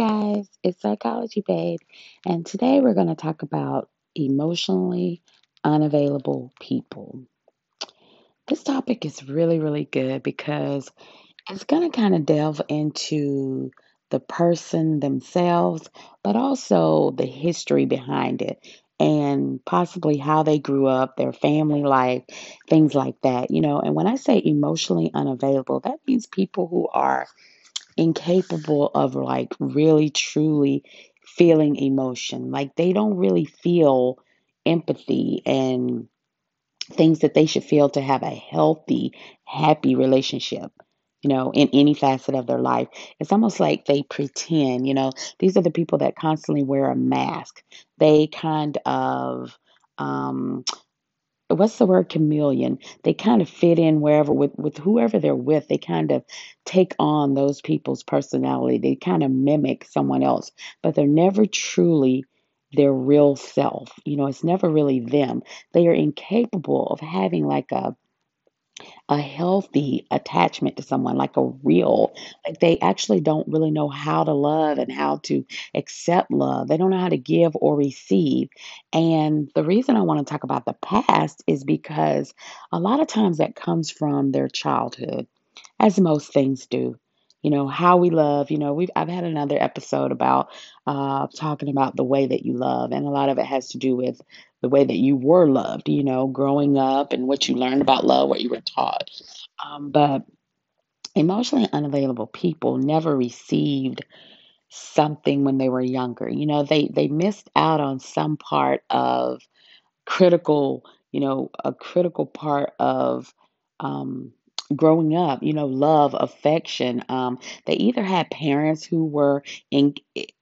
guys, it's Psychology Babe, and today we're going to talk about emotionally unavailable people. This topic is really, really good because it's going to kind of delve into the person themselves, but also the history behind it and possibly how they grew up, their family life, things like that, you know. And when I say emotionally unavailable, that means people who are incapable of like really truly feeling emotion. Like they don't really feel empathy and things that they should feel to have a healthy, happy relationship. You know, in any facet of their life. It's almost like they pretend, you know, these are the people that constantly wear a mask. They kind of um, what's the word chameleon? They kind of fit in wherever with with whoever they're with they kind of take on those people's personality. They kind of mimic someone else but they're never truly their real self. You know it's never really them. They are incapable of having like a a healthy attachment to someone, like a real, like they actually don't really know how to love and how to accept love. They don't know how to give or receive. And the reason I want to talk about the past is because a lot of times that comes from their childhood, as most things do. You know, how we love, you know, we've I've had another episode about uh talking about the way that you love, and a lot of it has to do with the way that you were loved, you know, growing up and what you learned about love, what you were taught. Um, but emotionally unavailable people never received something when they were younger. You know, they they missed out on some part of critical, you know, a critical part of um, growing up, you know, love, affection. Um, they either had parents who were in,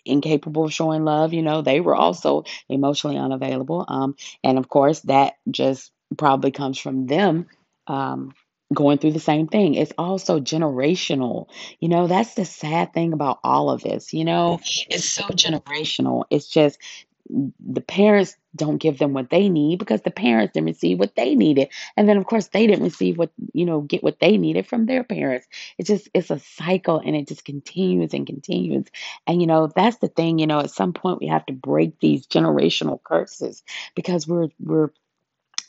incapable of showing love, you know, they were also emotionally unavailable. Um, and of course, that just probably comes from them. Um, going through the same thing. It's also generational. You know, that's the sad thing about all of this. You know, it's so generational. It's just the parents don't give them what they need because the parents didn't receive what they needed. And then of course they didn't receive what you know get what they needed from their parents. It's just it's a cycle and it just continues and continues. And you know that's the thing you know at some point we have to break these generational curses because we're we're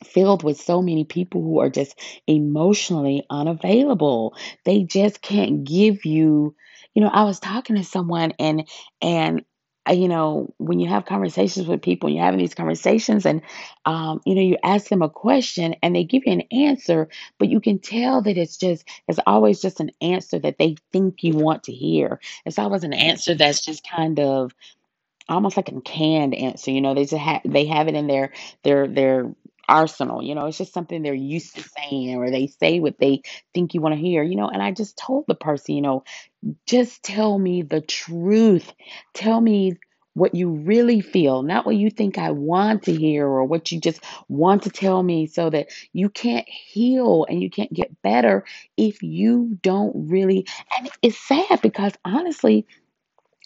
filled with so many people who are just emotionally unavailable. They just can't give you you know i was talking to someone and and you know, when you have conversations with people, and you're having these conversations, and um, you know, you ask them a question and they give you an answer, but you can tell that it's just, it's always just an answer that they think you want to hear. It's always an answer that's just kind of almost like a canned answer. You know, they just have they have it in their their their arsenal. You know, it's just something they're used to saying, or they say what they think you want to hear. You know, and I just told the person, you know, just tell me the truth. Tell me what you really feel, not what you think I want to hear or what you just want to tell me, so that you can't heal and you can't get better if you don't really. And it's sad because honestly,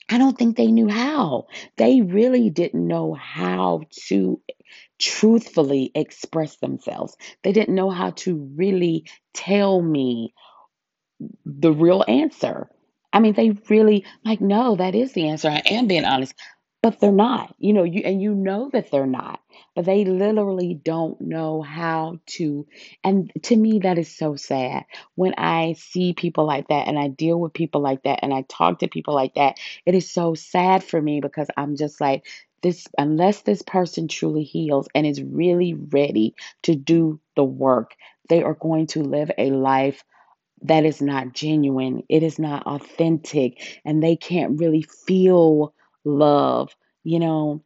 I don't think they knew how. They really didn't know how to truthfully express themselves. They didn't know how to really tell me the real answer. I mean, they really like, no, that is the answer. I am being honest, but they're not. You know, you and you know that they're not, but they literally don't know how to. And to me, that is so sad when I see people like that and I deal with people like that and I talk to people like that. It is so sad for me because I'm just like, this, unless this person truly heals and is really ready to do the work, they are going to live a life that is not genuine, it is not authentic, and they can't really feel love, you know,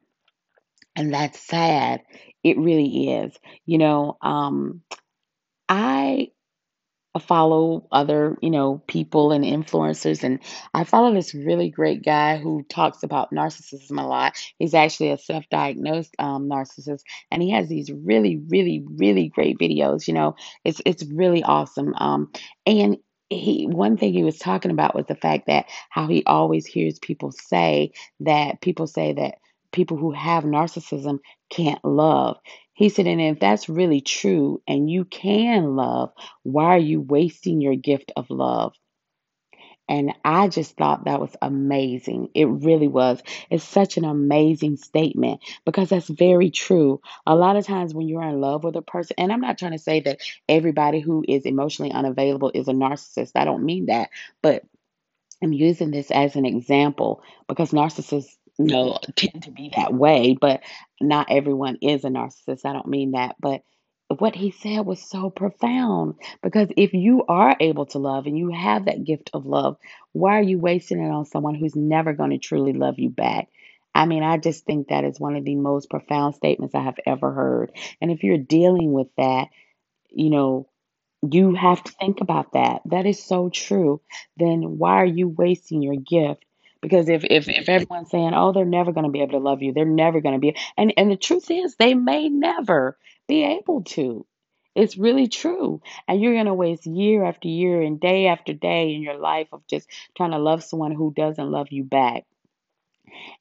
and that's sad. It really is. You know, um, I follow other, you know, people and influencers. And I follow this really great guy who talks about narcissism a lot. He's actually a self-diagnosed um, narcissist, and he has these really, really, really great videos. You know, it's it's really awesome. Um, and he one thing he was talking about was the fact that how he always hears people say that people say that people who have narcissism can't love. He said, and if that's really true and you can love, why are you wasting your gift of love? And I just thought that was amazing. It really was. It's such an amazing statement because that's very true. A lot of times when you're in love with a person, and I'm not trying to say that everybody who is emotionally unavailable is a narcissist. I don't mean that. But I'm using this as an example because narcissists, you know, tend to be that way, but not everyone is a narcissist. I don't mean that, but what he said was so profound because if you are able to love and you have that gift of love, why are you wasting it on someone who's never going to truly love you back? I mean, I just think that is one of the most profound statements I have ever heard. And if you're dealing with that, you know, you have to think about that. That is so true. Then why are you wasting your gift? Because if if, if everyone's saying, "Oh, they're never going to be able to love you. They're never going to be," and and the truth is, they may never be able to. It's really true. And you're going to waste year after year and day after day in your life of just trying to love someone who doesn't love you back.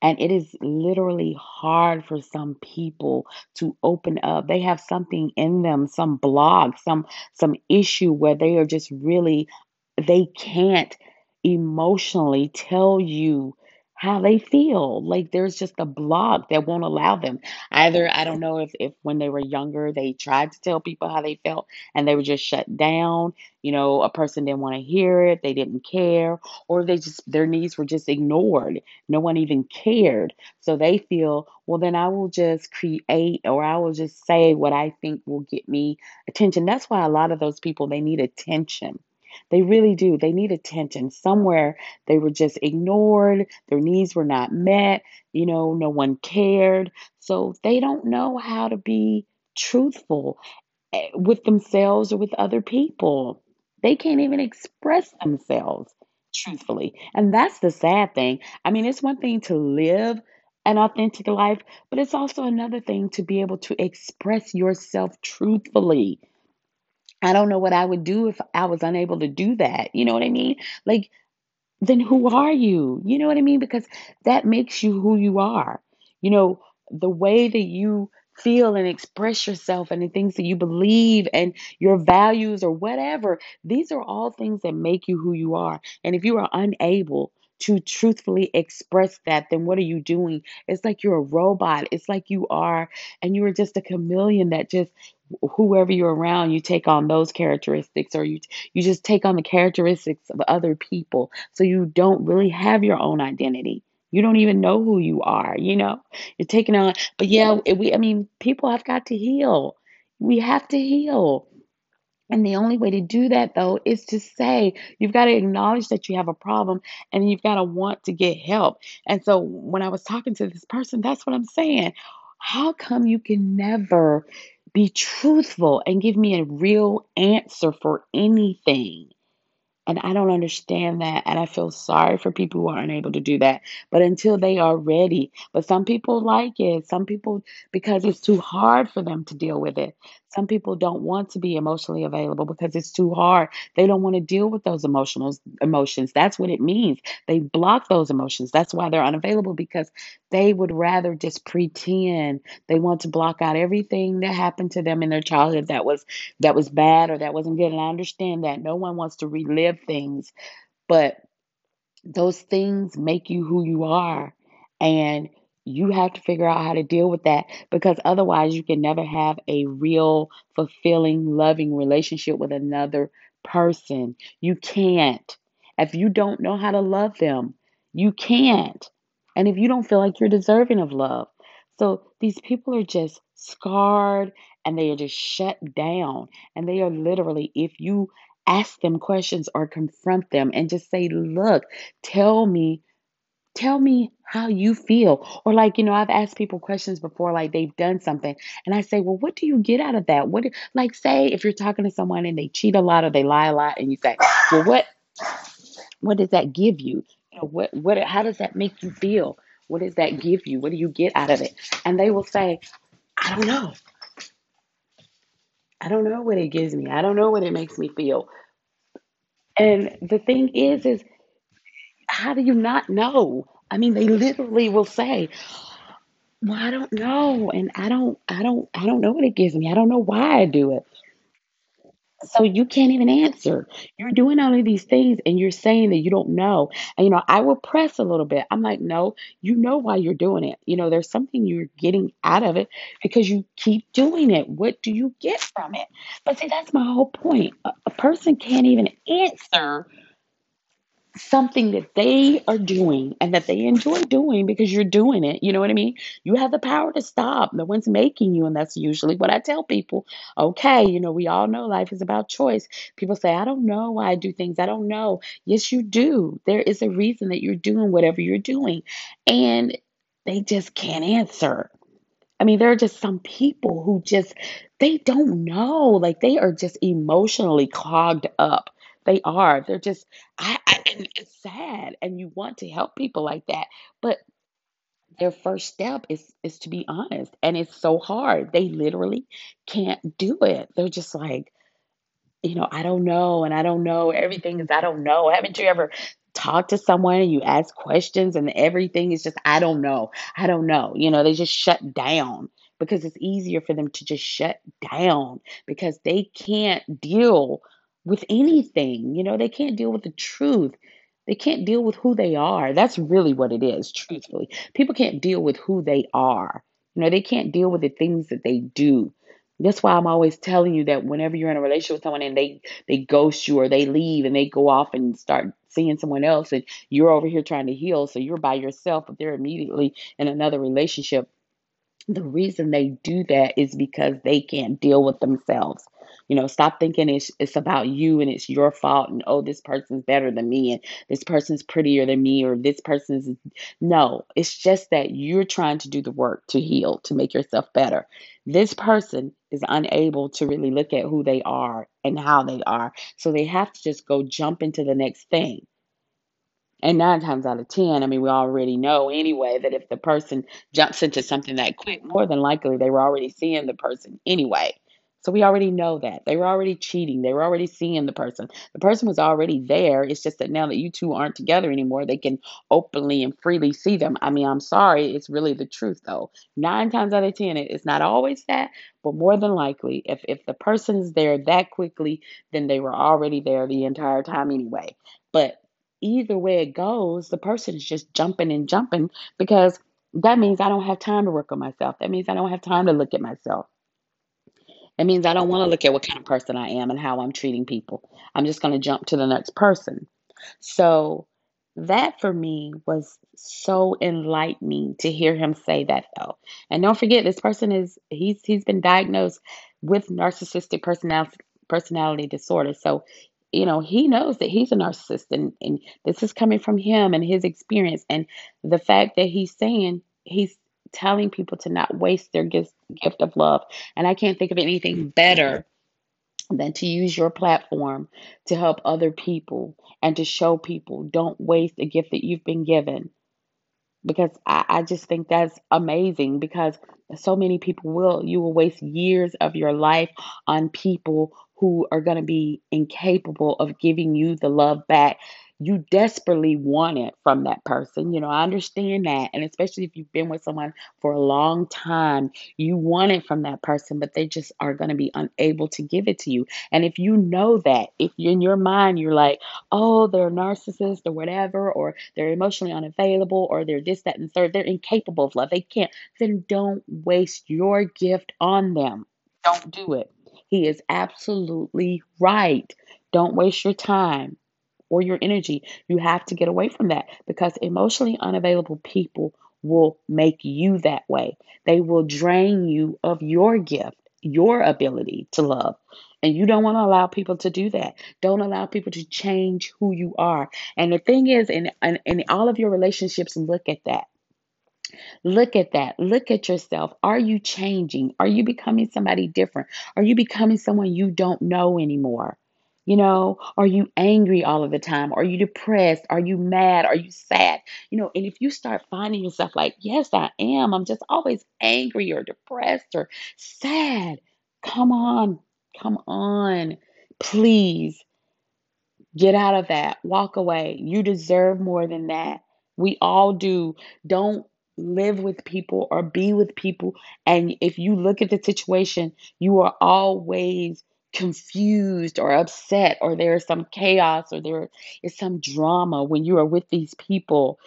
And it is literally hard for some people to open up. They have something in them, some block, some some issue where they are just really they can't emotionally tell you how they feel. Like there's just a block that won't allow them. Either I don't know if if when they were younger they tried to tell people how they felt and they were just shut down. You know, a person didn't want to hear it, they didn't care, or they just their needs were just ignored no one even cared. So they feel, well, then I will just create or I will just say what I think will get me attention. That's why a lot of those people, they need attention. They really do. They need attention. Somewhere they were just ignored, their needs were not met, you know, no one cared. So they don't know how to be truthful eh, with themselves or with other people. They can't even express themselves truthfully. And that's the sad thing. I mean, it's one thing to live an authentic life, but it's also another thing to be able to express yourself truthfully. I don't know what I would do if I was unable to do that. You know what I mean? Like, then who are you? You know what I mean? Because that makes you who you are. You know, the way that you feel and express yourself and the things that you believe and your values or whatever, these are all things that make you who you are. And if you are unable to truthfully express that, then what are you doing? It's like you're a robot. It's like you are, and you are just a chameleon that just whoever you're around, you take on those characteristics, or you you just take on the characteristics of other people. So you don't really have your own identity. You don't even know who you are. You know, you're taking on. But yeah, we. I mean, people have got to heal. We have to heal. And the only way to do that, though, is to say you've got to acknowledge that you have a problem and you've got to want to get help. And so when I was talking to this person, that's what I'm saying. How come you can never be truthful and give me a real answer for anything? And I don't understand that. And I feel sorry for people who are unable to do that. But until they are ready, but some people like it. Some people, because it's too hard for them to deal with it. Some people don't want to be emotionally available because it's too hard. They don't want to deal with those emotional emotions. That's what it means. They block those emotions. That's why they're unavailable because they would rather just pretend. They want to block out everything that happened to them in their childhood that was that was bad or that wasn't good. And I understand that. No one wants to relive things, but those things make you who you are. And you have to figure out how to deal with that because otherwise, you can never have a real, fulfilling, loving relationship with another person. You can't. If you don't know how to love them, you can't. And if you don't feel like you're deserving of love. So these people are just scarred and they are just shut down. And they are literally, if you ask them questions or confront them and just say, look, tell me tell me how you feel or like you know i've asked people questions before like they've done something and i say well what do you get out of that? What like say if you're talking to someone and they cheat a lot or they lie a lot and you say well what what does that give you? You know what what how does that make you feel? What does that give you? What do you get out of it? And they will say i don't know. I don't know what it gives me. I don't know what it makes me feel. And the thing is is how do you not know i mean they literally will say Well, I don't know, and I don't, I don't, I don't know what it gives me. I don't know why I do it. So you can't even answer. You're doing all of these things and you're saying that you don't know. And you know, I will press a little bit. I'm like, no, you know why you're doing it. You know, there's something you're getting out of it because you keep doing it. What do you get from it? But see, that's my whole point. A, a person can't even answer something that they are doing and that they enjoy doing because you're doing it. You know what I mean? You have the power to stop. No one's making you. And that's usually what I tell people. Okay, you know, we all know life is about choice. People say, I don't know why I do things. I don't know. Yes, you do. There is a reason that you're doing whatever you're doing. And they just can't answer. I mean, there are just some people who just they don't know. Like they are just emotionally clogged up. They are. They're just I, I and it's sad and you want to help people like that. But their first step is is to be honest. And it's so hard. They literally can't do it. They're just like you know, I don't know, and I don't know. Everything is I don't know. Haven't you ever talked to someone and you ask questions and everything is just I don't know. I don't know. You know, they just shut down because it's easier for them to just shut down because they can't deal with anything. You know, they can't deal with the truth. They can't deal with who they are. That's really what it is, truthfully. People can't deal with who they are. You know, they can't deal with the things that they do. That's why I'm always telling you that whenever you're in a relationship with someone and they they ghost you or they leave and they go off and start seeing someone else and you're over here trying to heal, so you're by yourself, but they're immediately in another relationship the reason they do that is because they can't deal with themselves. You know, stop thinking it's it's about you and it's your fault and oh this person's better than me and this person's prettier than me or this person's no, it's just that you're trying to do the work to heal, to make yourself better. This person is unable to really look at who they are and how they are. So they have to just go jump into the next thing. And nine times out of 10, I mean, we already know anyway that if the person jumps into something that quick, more than likely they were already seeing the person anyway. So we already know that. They were already cheating. They were already seeing the person. The person was already there. It's just that now that you two aren't together anymore, they can openly and freely see them. I mean, I'm sorry. It's really the truth, though. Nine times out of 10, it's not always that, but more than likely, if, if the person is there that quickly, then they were already there the entire time anyway. But either way it goes, the person is just jumping and jumping because that means I don't have time to work on myself. That means I don't have time to look at myself. It means I don't want to look at what kind of person I am and how I'm treating people. I'm just going to jump to the next person. So that for me was so enlightening to hear him say that though. And don't forget this person is he's he's been diagnosed with narcissistic personality personality disorder. So you know, he knows that he's a narcissist and, and this is coming from him and his experience and the fact that he's saying he's telling people to not waste their gift, gift of love. And I can't think of anything better than to use your platform to help other people and to show people don't waste a gift that you've been given because I, I just think that's amazing because so many people will you will waste years of your life on people who are going to be incapable of giving you the love back you desperately want it from that person. You know, I understand that. And especially if you've been with someone for a long time, you want it from that person, but they just are going to be unable to give it to you. And if you know that, if in your mind, you're like, oh, they're a narcissist or whatever, or they're emotionally unavailable, or they're this, that, and third, they're incapable of love, they can't, then don't waste your gift on them. Don't do it. He is absolutely right. Don't waste your time or your energy. You have to get away from that because emotionally unavailable people will make you that way. They will drain you of your gift, your ability to love. And you don't want to allow people to do that. Don't allow people to change who you are. And the thing is, in, in, in all of your relationships, look at that. Look at that. Look at yourself. Are you changing? Are you becoming somebody different? Are you becoming someone you don't know anymore? You know, are you angry all of the time? Are you depressed? Are you mad? Are you sad? You know, and if you start finding yourself like, yes, I am, I'm just always angry or depressed or sad, come on, come on, please get out of that. Walk away. You deserve more than that. We all do. Don't live with people or be with people. And if you look at the situation, you are always confused or upset or there is some chaos or there is some drama when you are with these people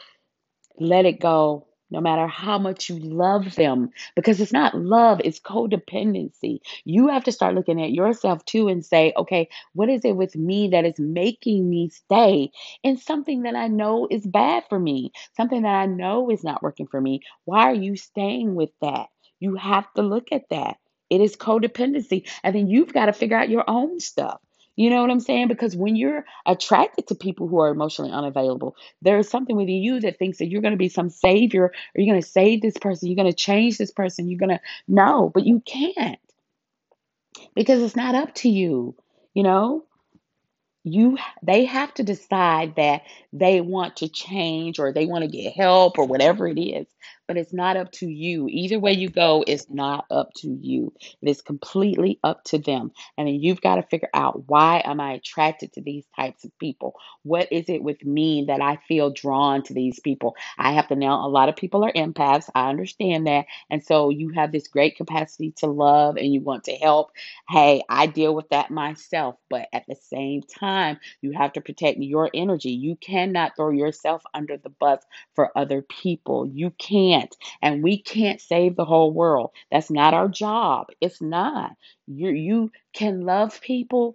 let it go, no matter how much you love them, because it's not love, it's codependency. You have to start looking at yourself too and say, okay, what is it with me that is making me stay in something that I know is bad for me, something that I know is not working for me? Why are you staying with that? You have to look at that. It is codependency. And then you've got to figure out your own stuff. You know what I'm saying? Because when you're attracted to people who are emotionally unavailable, there is something within you that thinks that you're going to be some savior or you're going to save this person, you're going to change this person, you're going to no, but you can't because it's not up to you. You know, you they have to decide that they want to change or they want to get help or whatever it is but it's not up to you. Either way you go it's not up to you. It is completely up to them. And you've got to figure out why am i attracted to these types of people? What is it with me that i feel drawn to these people? I have to know a lot of people are empaths i understand that. And so you have this great capacity to love and you want to help. Hey, I deal with that myself, but at the same time, you have to protect your energy. You cannot throw yourself under the bus for other people. You can't. And we can't save the whole world. That's not our job. It's not. You you can love people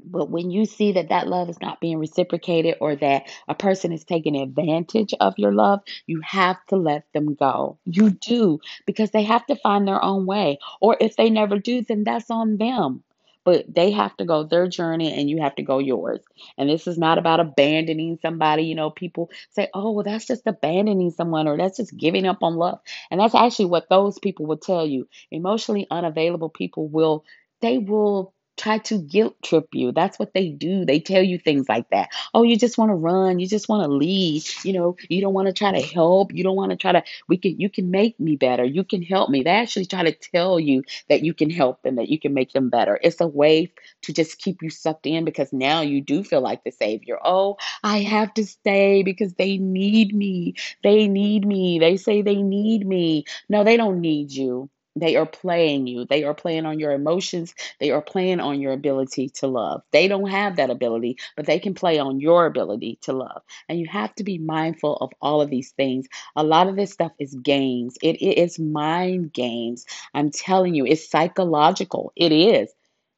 but when you see that that love is not being reciprocated or that a person is taking advantage of your love, you have to let them go. You do because they have to find their own way. Or if they never do, then that's on them. But they have to go their journey and you have to go yours. And this is not about abandoning somebody. You know, people say, oh, well, that's just abandoning someone or that's just giving up on love. And that's actually what those people will tell you. Emotionally unavailable people will, they will try to guilt trip you. That's what they do. They tell you things like that. Oh, you just want to run. You just want to leave. You know, you don't want to try to help. You don't want to try to, we can, you can make me better. You can help me. They actually try to tell you that you can help them, that you can make them better. It's a way to just keep you sucked in because now you do feel like the savior. Oh, I have to stay because they need me. They need me. They say they need me. No, they don't need you. They are playing you. They are playing on your emotions. They are playing on your ability to love. They don't have that ability, but they can play on your ability to love. And you have to be mindful of all of these things. A lot of this stuff is games, it, it is mind games. I'm telling you, it's psychological. It is.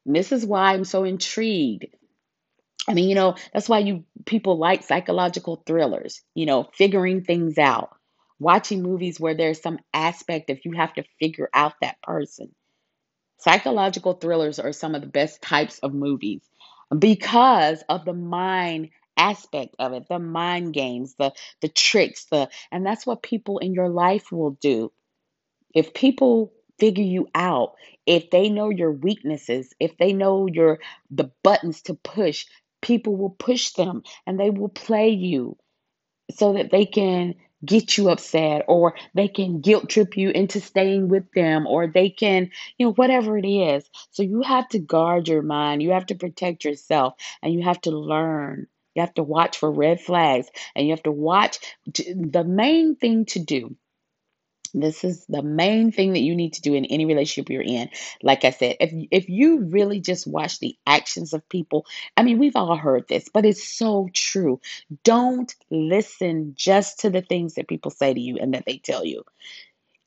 And this is why I'm so intrigued. I mean, you know, that's why you people like psychological thrillers, you know, figuring things out watching movies where there's some aspect of you have to figure out that person. Psychological thrillers are some of the best types of movies because of the mind aspect of it, the mind games, the the tricks, the and that's what people in your life will do. If people figure you out, if they know your weaknesses, if they know your the buttons to push, people will push them and they will play you so that they can get you upset or they can guilt trip you into staying with them or they can, you know, whatever it is. So you have to guard your mind. You have to protect yourself and you have to learn. You have to watch for red flags and you have to watch. The main thing to do this is the main thing that you need to do in any relationship you're in. Like I said, if if you really just watch the actions of people, I mean, we've all heard this, but it's so true. Don't listen just to the things that people say to you and that they tell you.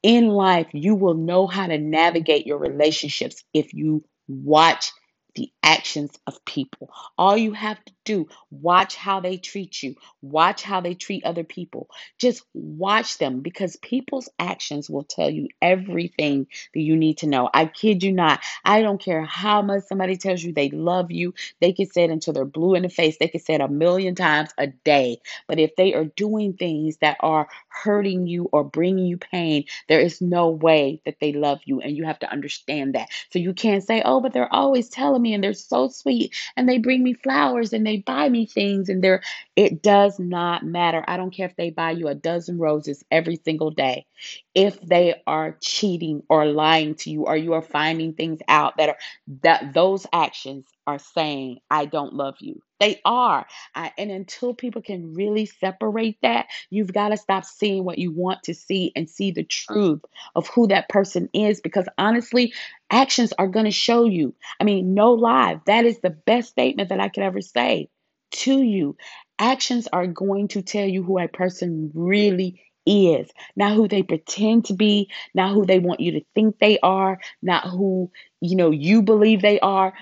In life, you will know how to navigate your relationships if you watch the actions of people. All you have to do, watch how they treat you, watch how they treat other people. Just watch them because people's actions will tell you everything that you need to know. I kid you not. I don't care how much somebody tells you they love you. They can say it until they're blue in the face. They can say it a million times a day. But if they are doing things that are hurting you or bringing you pain, there is no way that they love you. And you have to understand that. So you can't say, oh, but they're always telling me and they're so sweet and they bring me flowers and they buy me things and they're, it does not matter. I don't care if they buy you a dozen roses every single day. If they are cheating or lying to you or you are finding things out that are, that those actions are saying, I don't love you. They are. I, and until people can really separate that, you've got to stop seeing what you want to see and see the truth of who that person is. Because honestly, actions are going to show you. I mean, no lie. That is the best statement that I could ever say to you. Actions are going to tell you who a person really is, not who they pretend to be, not who they want you to think they are, not who you know you believe they are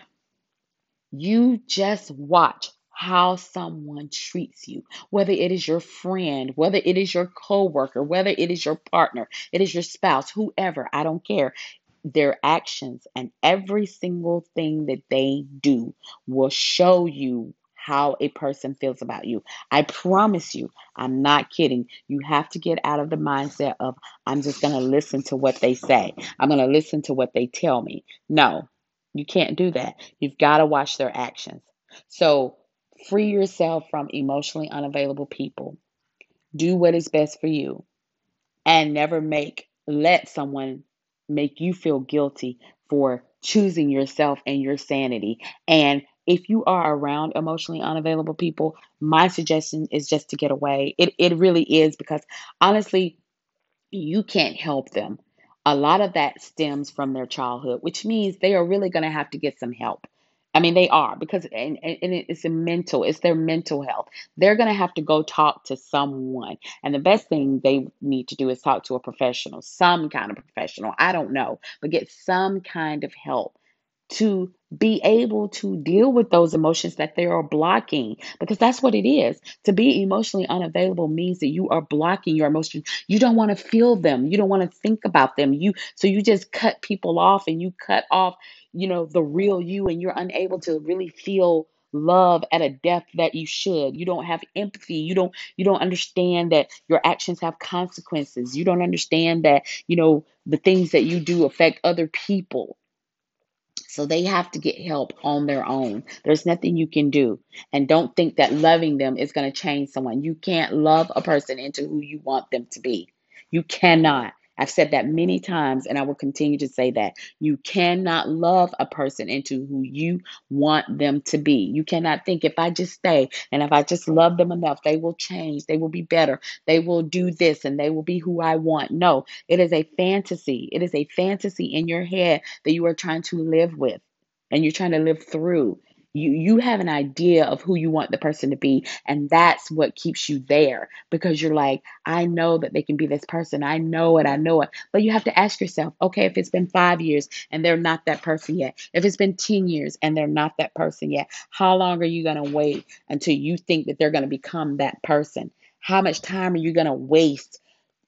you just watch how someone treats you, whether it is your friend, whether it is your coworker, whether it is your partner, it is your spouse, whoever, I don't care. Their actions and every single thing that they do will show you how a person feels about you. I promise you, I'm not kidding. You have to get out of the mindset of, I'm just going to listen to what they say, I'm going to listen to what they tell me. No, you can't do that. You've got to watch their actions. So free yourself from emotionally unavailable people. Do what is best for you and never make let someone make you feel guilty for choosing yourself and your sanity. And if you are around emotionally unavailable people, my suggestion is just to get away. It it really is because honestly, you can't help them. A lot of that stems from their childhood, which means they are really going to have to get some help. I mean, they are because, and, and it's a mental, it's their mental health. They're going to have to go talk to someone. And the best thing they need to do is talk to a professional, some kind of professional. I don't know, but get some kind of help to be able to deal with those emotions that they are blocking because that's what it is. To be emotionally unavailable means that you are blocking your emotions. You don't want to feel them. You don't want to think about them. You so you just cut people off and you cut off you know the real you and you're unable to really feel love at a depth that you should. You don't have empathy. You don't you don't understand that your actions have consequences. You don't understand that you know the things that you do affect other people so they have to get help on their own. There's nothing you can do. And don't think that loving them is going to change someone. You can't love a person into who you want them to be. You cannot. I've said that many times and I will continue to say that. You cannot love a person into who you want them to be. You cannot think if I just stay and if I just love them enough, they will change, they will be better, they will do this and they will be who I want. No, it is a fantasy. It is a fantasy in your head that you are trying to live with and you're trying to live through. You you have an idea of who you want the person to be, and that's what keeps you there because you're like, I know that they can be this person. I know it, I know it. But you have to ask yourself, okay, if it's been five years and they're not that person yet, if it's been 10 years and they're not that person yet, how long are you gonna wait until you think that they're gonna become that person? How much time are you gonna waste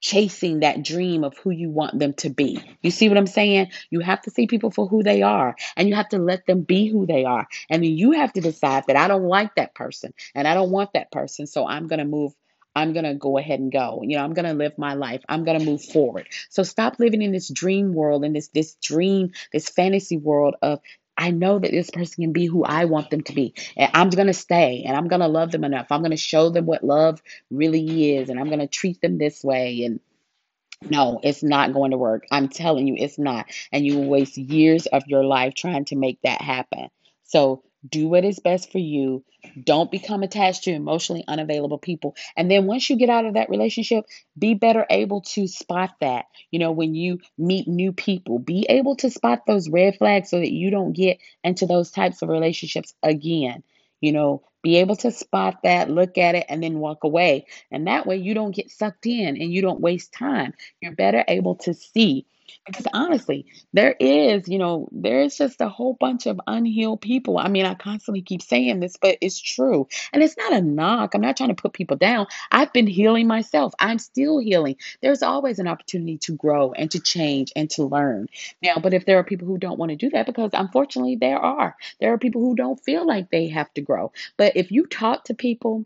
chasing that dream of who you want them to be. You see what I'm saying? You have to see people for who they are and you have to let them be who they are. And then you have to decide that I don't like that person and I don't want that person. So I'm going to move. I'm going to go ahead and go. You know, I'm going to live my life. I'm going to move forward. So stop living in this dream world and this this dream, this fantasy world of I know that this person can be who I want them to be. And I'm going to stay and I'm going to love them enough. I'm going to show them what love really is and I'm going to treat them this way. And no, it's not going to work. I'm telling you, it's not. And you will waste years of your life trying to make that happen. So do what is best for you. Don't become attached to emotionally unavailable people. And then once you get out of that relationship, be better able to spot that. You know, when you meet new people, be able to spot those red flags so that you don't get into those types of relationships again. You know, be able to spot that, look at it, and then walk away. And that way you don't get sucked in and you don't waste time. You're better able to see because honestly, there is, you know, there's just a whole bunch of unhealed people. I mean, I constantly keep saying this, but it's true. And it's not a knock. I'm not trying to put people down. I've been healing myself. I'm still healing. There's always an opportunity to grow and to change and to learn. Now, but if there are people who don't want to do that, because unfortunately there are, there are people who don't feel like they have to grow. But if you talk to people,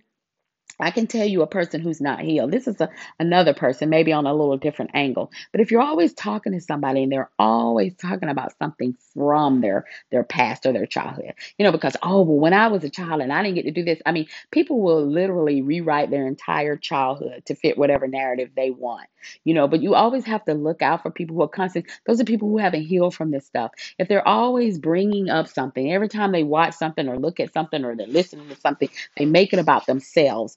I can tell you a person who's not healed. This is a, another person, maybe on a little different angle. But if you're always talking to somebody and they're always talking about something from their their past or their childhood, you know, because oh well, when I was a child and I didn't get to do this. I mean, people will literally rewrite their entire childhood to fit whatever narrative they want, you know. But you always have to look out for people who are constant. Those are people who haven't healed from this stuff. If they're always bringing up something every time they watch something or look at something or they're listening to something, they make it about themselves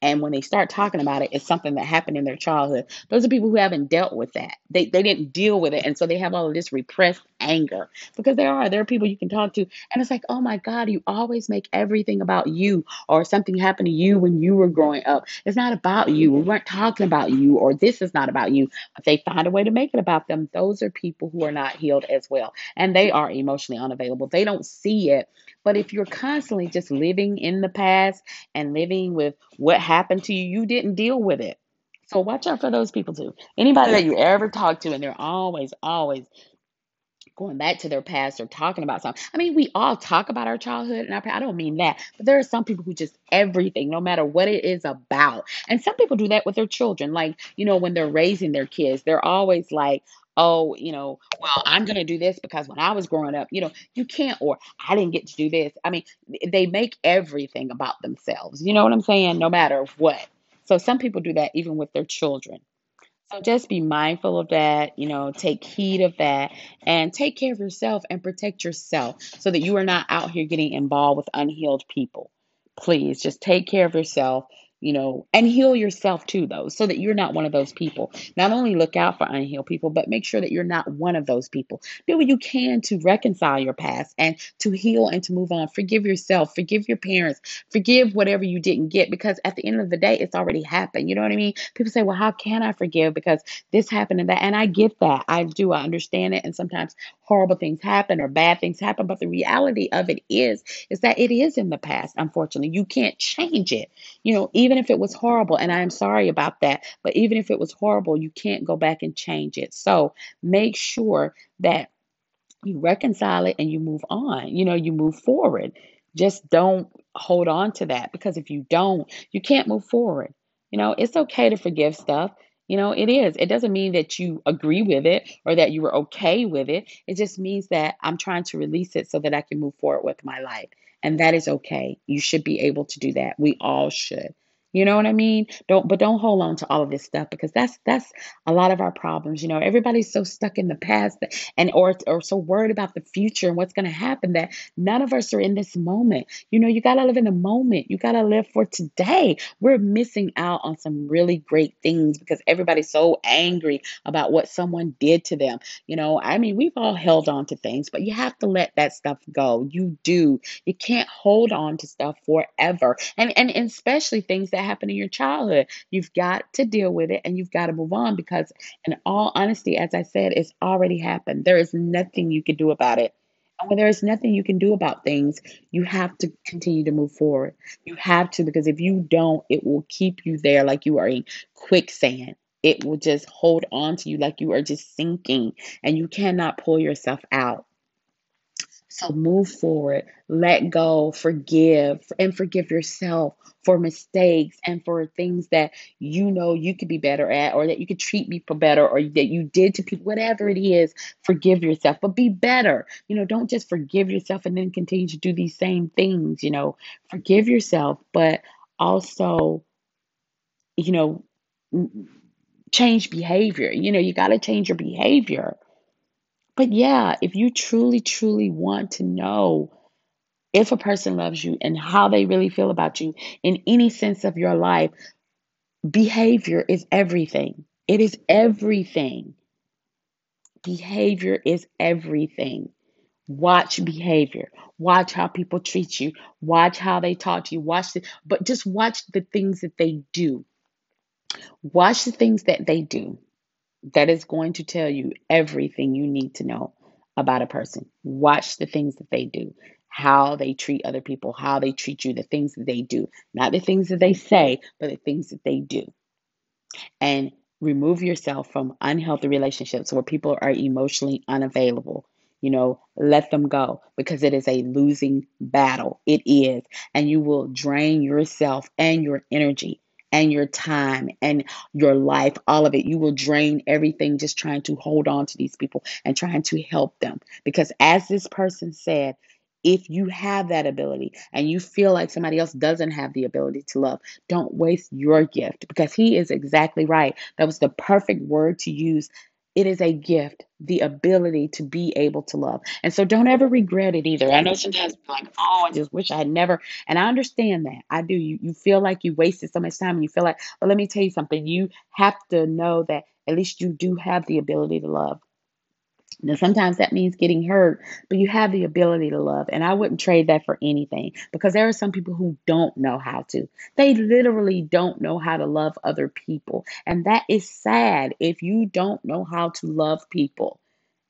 and when they start talking about it, it's something that happened in their childhood. Those are people who haven't dealt with that. They they didn't deal with it. And so they have all of this repressed anger. Because there are, there are people you can talk to, and it's like, oh my God, you always make everything about you or something happened to you when you were growing up. It's not about you. We weren't talking about you, or this is not about you. But they find a way to make it about them. Those are people who are not healed as well. And they are emotionally unavailable. They don't see it. But if you're constantly just living in the past and living with what happened to you, you didn't deal with it. So watch out for those people too. Anybody that you ever talk to, and they're always, always going back to their past or talking about something. I mean, we all talk about our childhood and our. I don't mean that, but there are some people who just everything, no matter what it is about. And some people do that with their children. Like, you know, when they're raising their kids, they're always like, oh, you know, well, I'm going to do this because when I was growing up, you know, you can't, or I didn't get to do this. I mean, they make everything about themselves. You know what I'm saying? No matter what. So some people do that even with their children. So just be mindful of that, you know, take heed of that and take care of yourself and protect yourself so that you are not out here getting involved with unhealed people. Please just take care of yourself, you know, and heal yourself too, though, so that you're not one of those people. Not only look out for unhealed people, but make sure that you're not one of those people. Do what you can to reconcile your past and to heal and to move on. Forgive yourself, forgive your parents, forgive whatever you didn't get because at the end of the day, it's already happened. You know what I mean? People say, well, how can I forgive because this happened and that? And I get that. I do. I understand it. And sometimes horrible things happen or bad things happen. But the reality of it is, is that it is in the past, unfortunately. You can't change it. You know, even if it was horrible, and I am sorry about that, but even if it was horrible, you can't go back and change it. So make sure that you reconcile it and you move on. You know, you move forward. Just don't hold on to that because if you don't, you can't move forward. You know, it's okay to forgive stuff. You know, it is. It doesn't mean that you agree with it or that you were okay with it. It just means that I'm trying to release it so that I can move forward with my life. And that is okay. You should be able to do that. We all should. You know what I mean? Don't but don't hold on to all of this stuff because that's that's a lot of our problems. You know, everybody's so stuck in the past and or or so worried about the future and what's going to happen that none of us are in this moment. You know, you got to live in the moment. You got to live for today. We're missing out on some really great things because everybody's so angry about what someone did to them. You know, I mean, we've all held on to things, but you have to let that stuff go. You do. You can't hold on to stuff forever. And and, and especially things that happened in your childhood. You've got to deal with it and you've got to move on because, in all honesty, as I said, it's already happened. There is nothing you can do about it. And when there is nothing you can do about things, you have to continue to move forward. You have to, because if you don't, it will keep you there like you are in quicksand. It will just hold on to you like you are just sinking and you cannot pull yourself out. So move forward, let go, forgive, and forgive yourself for mistakes and for things that you know you could be better at, or that you could treat people better, or that you did to people, whatever it is, forgive yourself, but be better. You know, don't just forgive yourself and then continue to do these same things. You know, forgive yourself, but also, you know, change behavior. You know, you got to change your behavior but yeah, if you truly, truly want to know if a person loves you and how they really feel about you in any sense of your life, behavior is everything. It is everything. Behavior is everything. Watch behavior. Watch how people treat you. Watch how they talk to you. Watch the, but just watch the things that they do. Watch the things that they do that is going to tell you everything you need to know about a person. Watch the things that they do, how they treat other people, how they treat you, the things that they do, not the things that they say, but the things that they do. And remove yourself from unhealthy relationships where people are emotionally unavailable. you know, let them go because it is a losing battle. It is. And you will drain yourself and your energy and your time and your life, all of it. You will drain everything just trying to hold on to these people and trying to help them. Because as this person said, if you have that ability and you feel like somebody else doesn't have the ability to love, don't waste your gift because he is exactly right. That was the perfect word to use. It is a gift, the ability to be able to love. And so don't ever regret it either. I know sometimes you're like, oh, I just wish I had never. And I understand that. I do. You, you feel like you wasted so much time and you feel like, but let me tell you something. You have to know that at least you do have the ability to love. Now, sometimes that means getting hurt, but you have the ability to love. And I wouldn't trade that for anything because there are some people who don't know how to. They literally don't know how to love other people. And that is sad if you don't know how to love people.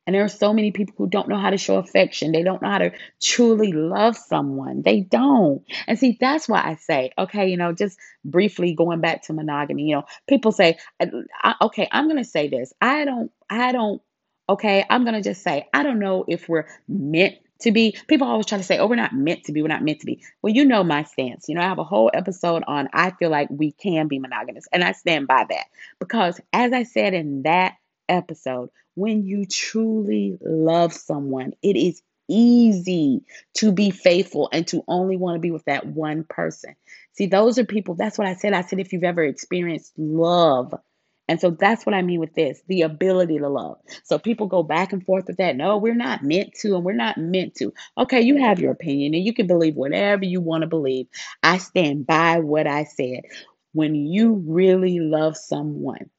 And there are so many people who don't know how to show affection. They don't know how to truly love someone. They don't. And see, that's why I say, okay, you know, just briefly going back to monogamy, you know, people say, uh, okay, I'm going to say this. I don't, I don't, okay, I'm to just say, I don't know if we're meant to be. People always try to say, oh, we're not meant to be. We're not meant to be. Well, you know my stance. You know, I have a whole episode on I feel like we can be monogamous. And I stand by that because, as I said in that episode, when you truly love someone, it is easy to be faithful and to only want to be with that one person. See, those are people, that's what I said. I said, if you've ever experienced love, and so that's what I mean with this the ability to love. So people go back and forth with that. No, we're not meant to, and we're not meant to. Okay, you have your opinion, and you can believe whatever you want to believe. I stand by what I said. When you really love someone,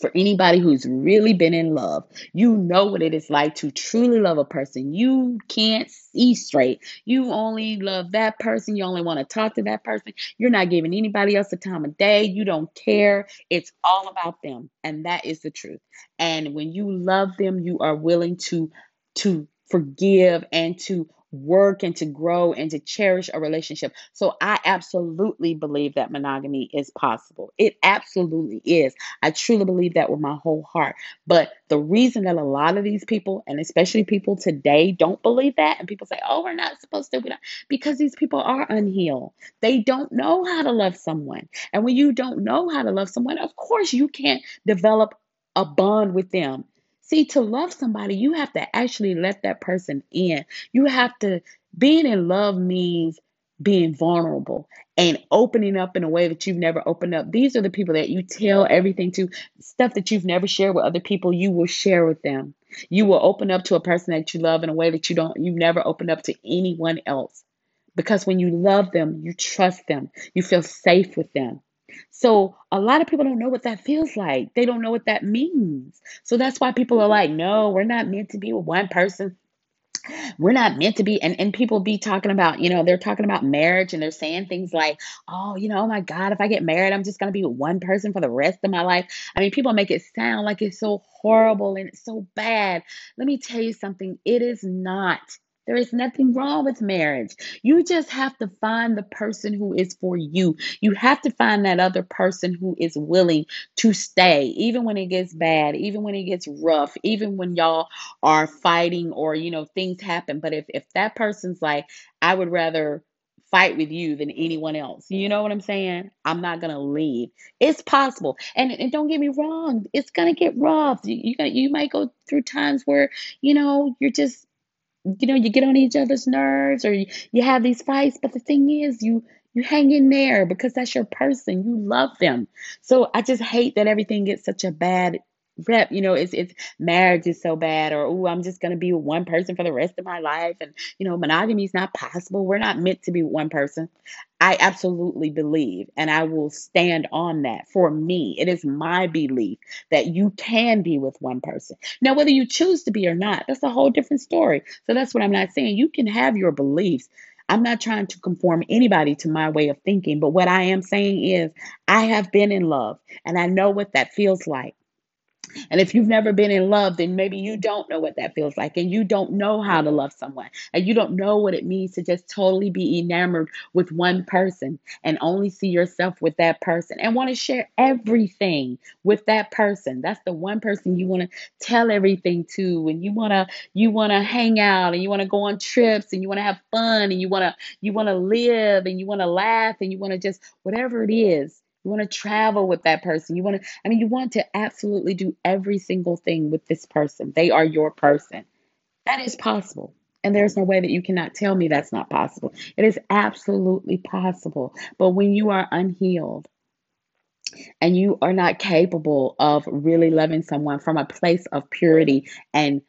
for anybody who's really been in love, you know what it is like to truly love a person. You can't see straight. You only love that person. You only want to talk to that person. You're not giving anybody else the time of day. You don't care. It's all about them. And that is the truth. And when you love them, you are willing to to forgive and to work and to grow and to cherish a relationship. So I absolutely believe that monogamy is possible. It absolutely is. I truly believe that with my whole heart. But the reason that a lot of these people, and especially people today, don't believe that, and people say, oh, we're not supposed to, not, because these people are unhealed. They don't know how to love someone. And when you don't know how to love someone, of course, you can't develop a bond with them See, to love somebody, you have to actually let that person in. You have to, being in love means being vulnerable and opening up in a way that you've never opened up. These are the people that you tell everything to, stuff that you've never shared with other people, you will share with them. You will open up to a person that you love in a way that you don't, you've never opened up to anyone else. Because when you love them, you trust them, you feel safe with them. So a lot of people don't know what that feels like. They don't know what that means. So that's why people are like, no, we're not meant to be with one person. We're not meant to be. And, and people be talking about, you know, they're talking about marriage and they're saying things like, oh, you know, oh my God, if I get married, I'm just going to be with one person for the rest of my life. I mean, people make it sound like it's so horrible and it's so bad. Let me tell you something, it is not. There is nothing wrong with marriage. You just have to find the person who is for you. You have to find that other person who is willing to stay, even when it gets bad, even when it gets rough, even when y'all are fighting or, you know, things happen. But if, if that person's like, I would rather fight with you than anyone else. You know what I'm saying? I'm not gonna leave. It's possible, and and don't get me wrong, it's gonna get rough. You you, you might go through times where you know you're just you know, you get on each other's nerves or you, you have these fights, but the thing is, you you hang in there because that's your person. You love them. So I just hate that everything gets such a bad rep. You know, it's it's marriage is so bad, or oh, I'm just gonna be with one person for the rest of my life, and you know, monogamy is not possible. We're not meant to be one person. I absolutely believe, and I will stand on that. For me, it is my belief that you can be with one person. Now, whether you choose to be or not, that's a whole different story. So that's what I'm not saying. You can have your beliefs. I'm not trying to conform anybody to my way of thinking, but what I am saying is I have been in love and I know what that feels like. And if you've never been in love, then maybe you don't know what that feels like and you don't know how to love someone and you don't know what it means to just totally be enamored with one person and only see yourself with that person and want to share everything with that person. That's the one person you want to tell everything to and you want to you want to hang out and you want to go on trips and you want to have fun and you want to you want to live and you want to laugh and you want to just whatever it is you want to travel with that person. You want to, I mean, you want to absolutely do every single thing with this person. They are your person. That is possible. And there's no way that you cannot tell me that's not possible. It is absolutely possible. But when you are unhealed and you are not capable of really loving someone from a place of purity and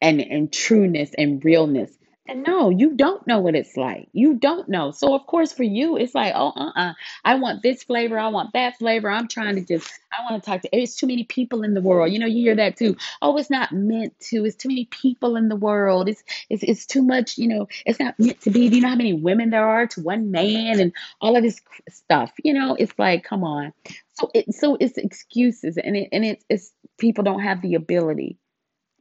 and and trueness and realness. And no, you don't know what it's like. You don't know. So of course for you it's like, oh uh-uh. I want this flavor, I want that flavor. I'm trying to just I want to talk to it's too many people in the world. You know, you hear that too. Oh, it's not meant to. It's too many people in the world. It's it's it's too much, you know, it's not meant to be. Do you know how many women there are to one man and all of this stuff? You know, it's like, come on. So it so it's excuses and it and it's it's people don't have the ability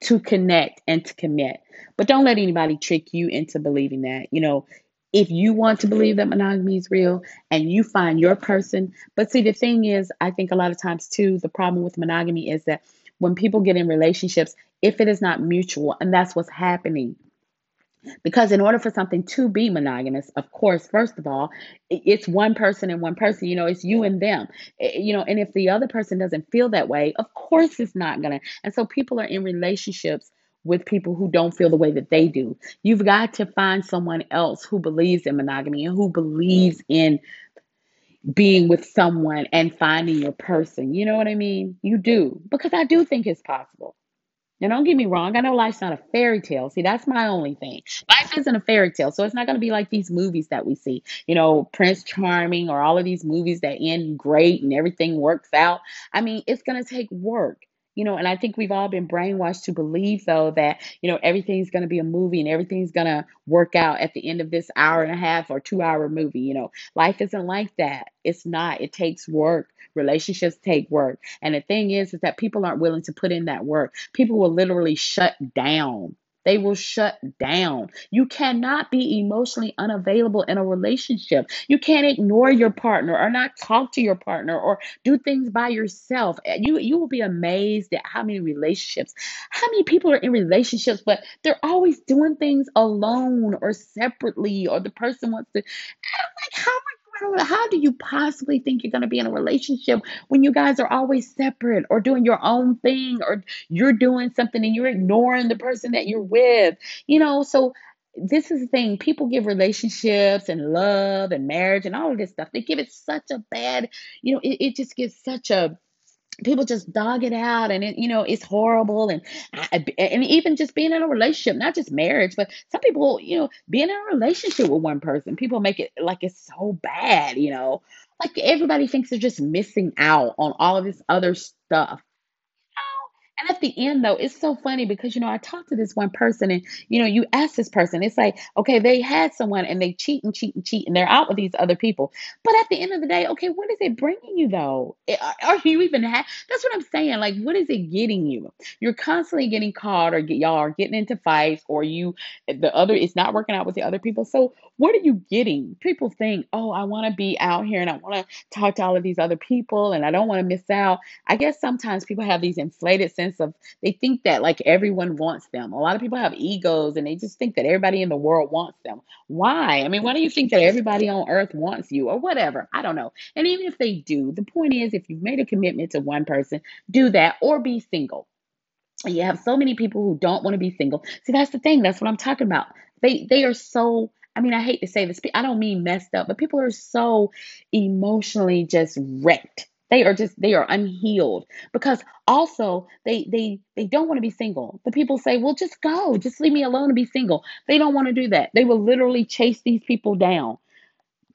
to connect and to commit. But don't let anybody trick you into believing that. You know, if you want to believe that monogamy is real and you find your person, but see, the thing is, I think a lot of times too, the problem with monogamy is that when people get in relationships, if it is not mutual, and that's what's happening because in order for something to be monogamous, of course, first of all, it's one person and one person, you know, it's you and them, you know, and if the other person doesn't feel that way, of course it's not to. And so people are in relationships with people who don't feel the way that they do. You've got to find someone else who believes in monogamy and who believes in being with someone and finding your person. You know what I mean? You do. Because I do think it's possible. Now, don't get me wrong. I know life's not a fairy tale. See, that's my only thing. Life isn't a fairy tale. So it's not going to be like these movies that we see, you know, Prince Charming or all of these movies that end great and everything works out. I mean, it's going to take work. You know, and I think we've all been brainwashed to believe, though, that, you know, everything's going to be a movie and everything's going to work out at the end of this hour and a half or two hour movie. You know, life isn't like that. It's not. It takes work. Relationships take work. And the thing is, is that people aren't willing to put in that work. People will literally shut down. They will shut down. You cannot be emotionally unavailable in a relationship. You can't ignore your partner or not talk to your partner or do things by yourself. You you will be amazed at how many relationships, how many people are in relationships, but they're always doing things alone or separately, or the person wants to. I'm like, how how do you possibly think you're going to be in a relationship when you guys are always separate or doing your own thing or you're doing something and you're ignoring the person that you're with? You know, so this is the thing people give relationships and love and marriage and all of this stuff they give it such a bad you know it, it just gives such a people just dog it out and it, you know it's horrible and and even just being in a relationship not just marriage but some people you know being in a relationship with one person people make it like it's so bad you know? Like everybody thinks they're just missing out on all of this other stuff and at the end, though, it's so funny because, you know, I talked to this one person and, you know, you ask this person, it's like, okay, they had someone and they cheat and cheat and cheat and they're out with these other people. But at the end of the day, okay, what is it bringing you, though? Eh, are you even, ha- that's what I'm saying. Like, what is it getting you? You're constantly getting caught or get, y'all are getting into fights or you, eh, the other, it's not working out with the other people. So what are you getting? People think, oh, I want to be out here and I want to talk to all of these other people and I don't want to miss out. I guess sometimes people have these inflated sense sense of they think that like everyone wants them. A lot of people have egos and they just think that everybody in the world wants them. Why? I mean, why do you think that everybody on earth wants you or whatever? I don't know. And even if they do, the point is if you've made a commitment to one person, do that or be single. You have so many people who don't want to be single. See, that's the thing. That's what I'm talking about. They they are so I mean, I hate to say this, I don't mean messed up, but people are so emotionally just wrecked they are just they are unhealed because also they they they don't want to be single. The people say, "Well, just go. Just leave me alone and be single." They don't want to do that. They will literally chase these people down.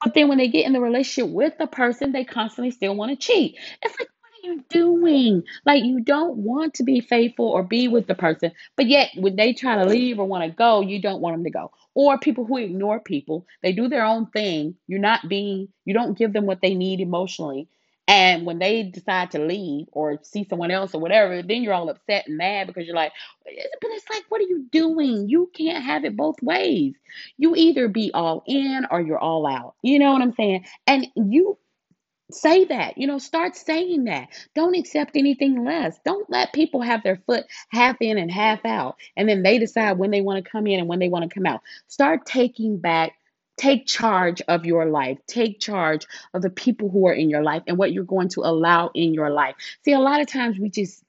But then when they get in the relationship with the person, they constantly still want to cheat. It's like what are you doing? Like you don't want to be faithful or be with the person, but yet when they try to leave or want to go, you don't want them to go. Or people who ignore people, they do their own thing. You're not being, you don't give them what they need emotionally And when they decide to leave or see someone else or whatever, then you're all upset and mad because you're like, but it's like, what are you doing? You can't have it both ways. You either be all in or you're all out. You know what I'm saying? And you Say that. You know, start saying that. Don't accept anything less. Don't let people have their foot half in and half out. And then they decide when they want to come in and when they want to come out. Start taking back, take charge of your life. Take charge of the people who are in your life and what you're going to allow in your life. See, a lot of times we just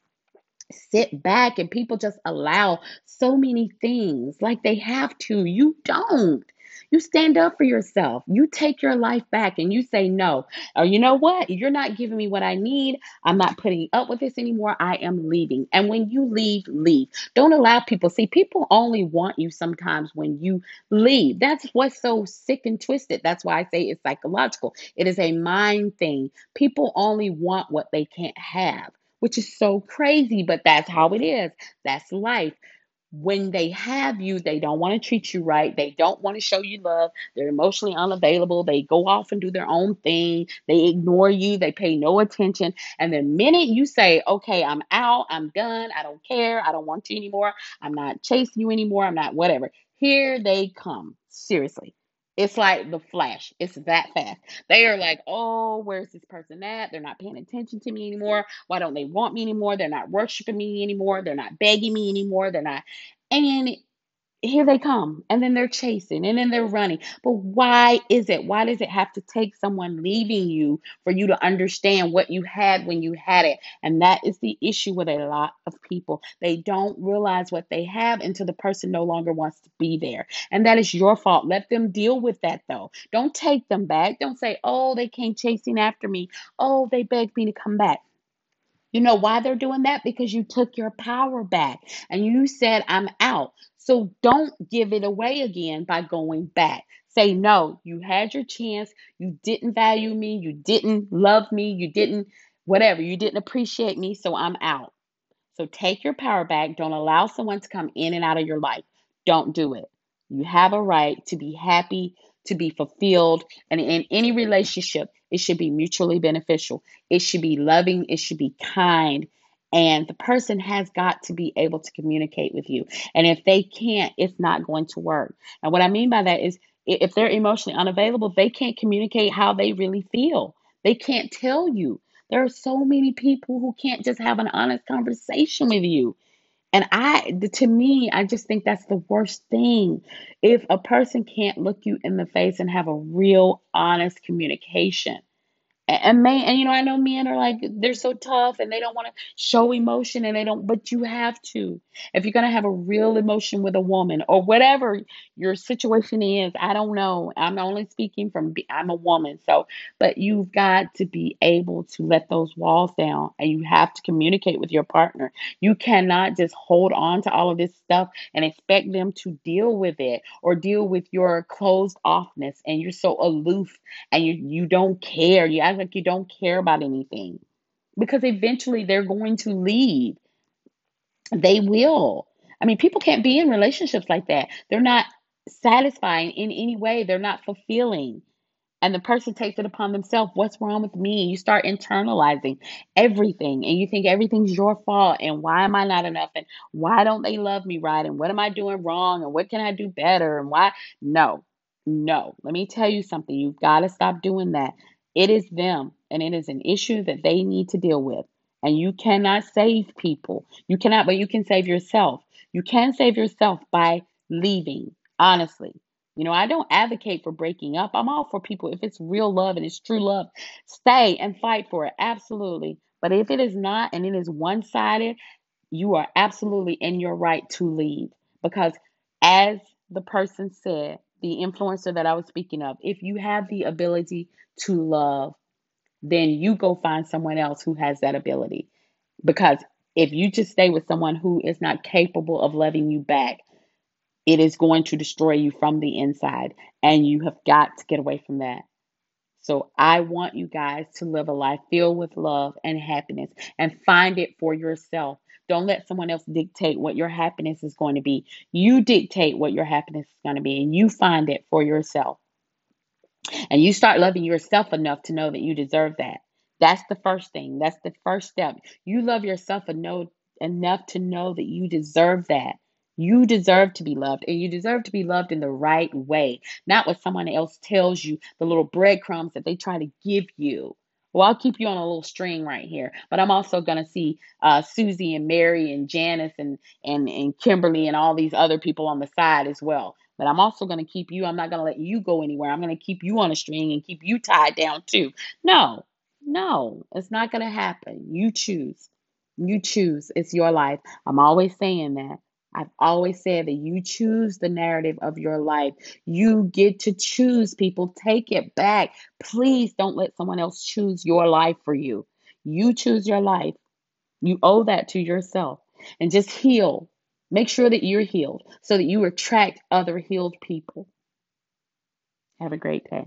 sit back and people just allow so many things like they have to. You don't. You stand up for yourself. You take your life back and you say no. Or you know what? You're not giving me what I need. I'm not putting up with this anymore. I am leaving. And when you leave, leave. Don't allow people. See, people only want you sometimes when you leave. That's what's so sick and twisted. That's why I say it's psychological. It is a mind thing. People only want what they can't have which is so crazy, but that's how it is. That's life. When they have you, they don't want to treat you right. They don't want to show you love. They're emotionally unavailable. They go off and do their own thing. They ignore you. They pay no attention. And the minute you say, okay, I'm out, I'm done, I don't care, I don't want you anymore, I'm not chasing you anymore, I'm not whatever, here they come. Seriously. It's like the flash. It's that fast. They are like, oh, where's this person at? They're not paying attention to me anymore. Why don't they want me anymore? They're not worshiping me anymore. They're not begging me anymore. They're not. And here they come and then they're chasing and then they're running. But why is it? Why does it have to take someone leaving you for you to understand what you had when you had it? And that is the issue with a lot of people. They don't realize what they have until the person no longer wants to be there. And that is your fault. Let them deal with that though. Don't take them back. Don't say oh they came chasing after me. Oh they begged me to come back. You know why they're doing that? Because you took your power back and you said, I'm out. So don't give it away again by going back. Say, no, you had your chance. You didn't value me. You didn't love me. You didn't, whatever. You didn't appreciate me. So I'm out. So take your power back. Don't allow someone to come in and out of your life. Don't do it. You have a right to be happy, to be fulfilled. And in any relationship, it should be mutually beneficial. It should be loving. It should be kind. And the person has got to be able to communicate with you. And if they can't, it's not going to work. And what I mean by that is if they're emotionally unavailable, they can't communicate how they really feel. They can't tell you. There are so many people who can't just have an honest conversation with you. And I, to me, I just think that's the worst thing. If a person can't look you in the face and have a real, honest communication, and man, and you know, I know men are like they're so tough and they don't want to show emotion and they don't, but you have to. If you're gonna have a real emotion with a woman or whatever your situation is, I don't know. I'm only speaking from I'm a woman, so but you've got to be able to let those walls down and you have to communicate with your partner. You cannot just hold on to all of this stuff and expect them to deal with it or deal with your closed offness and you're so aloof and you you don't care. You act like you don't care about anything. Because eventually they're going to leave. They will. I mean, people can't be in relationships like that. They're not satisfying in any way. They're not fulfilling. And the person takes it upon themselves. What's wrong with me? You start internalizing everything and you think everything's your fault. And why am i not enough? And why don't they love me right? And what am i doing wrong? And what can i do better? And why? No no. Let me tell you something. You've got to stop doing that it is them and it is an issue that they need to deal with and you cannot save people you cannot but you can save yourself you can save yourself by leaving honestly you know, I don't advocate for breaking up. I'm all for people. If it's real love and it's true love, stay and fight for it. Absolutely. But if it is not and it is one sided, you are absolutely in your right to leave. Because as the person said, the influencer that I was speaking of, if you have the ability to love, then you go find someone else who has that ability. Because if you just stay with someone who is not capable of loving you back, it is going to destroy you from the inside. And you have got to get away from that. So I want you guys to live a life filled with love and happiness and find it for yourself. Don't let someone else dictate what your happiness is going to be. You dictate what your happiness is going to be and you find it for yourself. And you start loving yourself enough to know that you deserve that That's the first thing. That's the first step. You love yourself eno- enough to know that you deserve that. You deserve to be loved, and you deserve to be loved in the right way, not what someone else tells you, the little breadcrumbs that they try to give you. Well, I'll keep you on a little string right here, but I'm also gonna see uh, Susie and Mary and Janice and and and Kimberly and all these other people on the side as well. But I'm also gonna keep you. I'm not gonna let you go anywhere. I'm gonna keep you on a string and keep you tied down too. No, no, it's not gonna happen. You choose. You choose. It's your life. I'm always saying that. I've always said that you choose the narrative of your life. You get to choose, people. Take it back. Please don't let someone else choose your life for you. You choose your life. You owe that to yourself. And just heal. Make sure that you're healed so that you attract other healed people. Have a great day.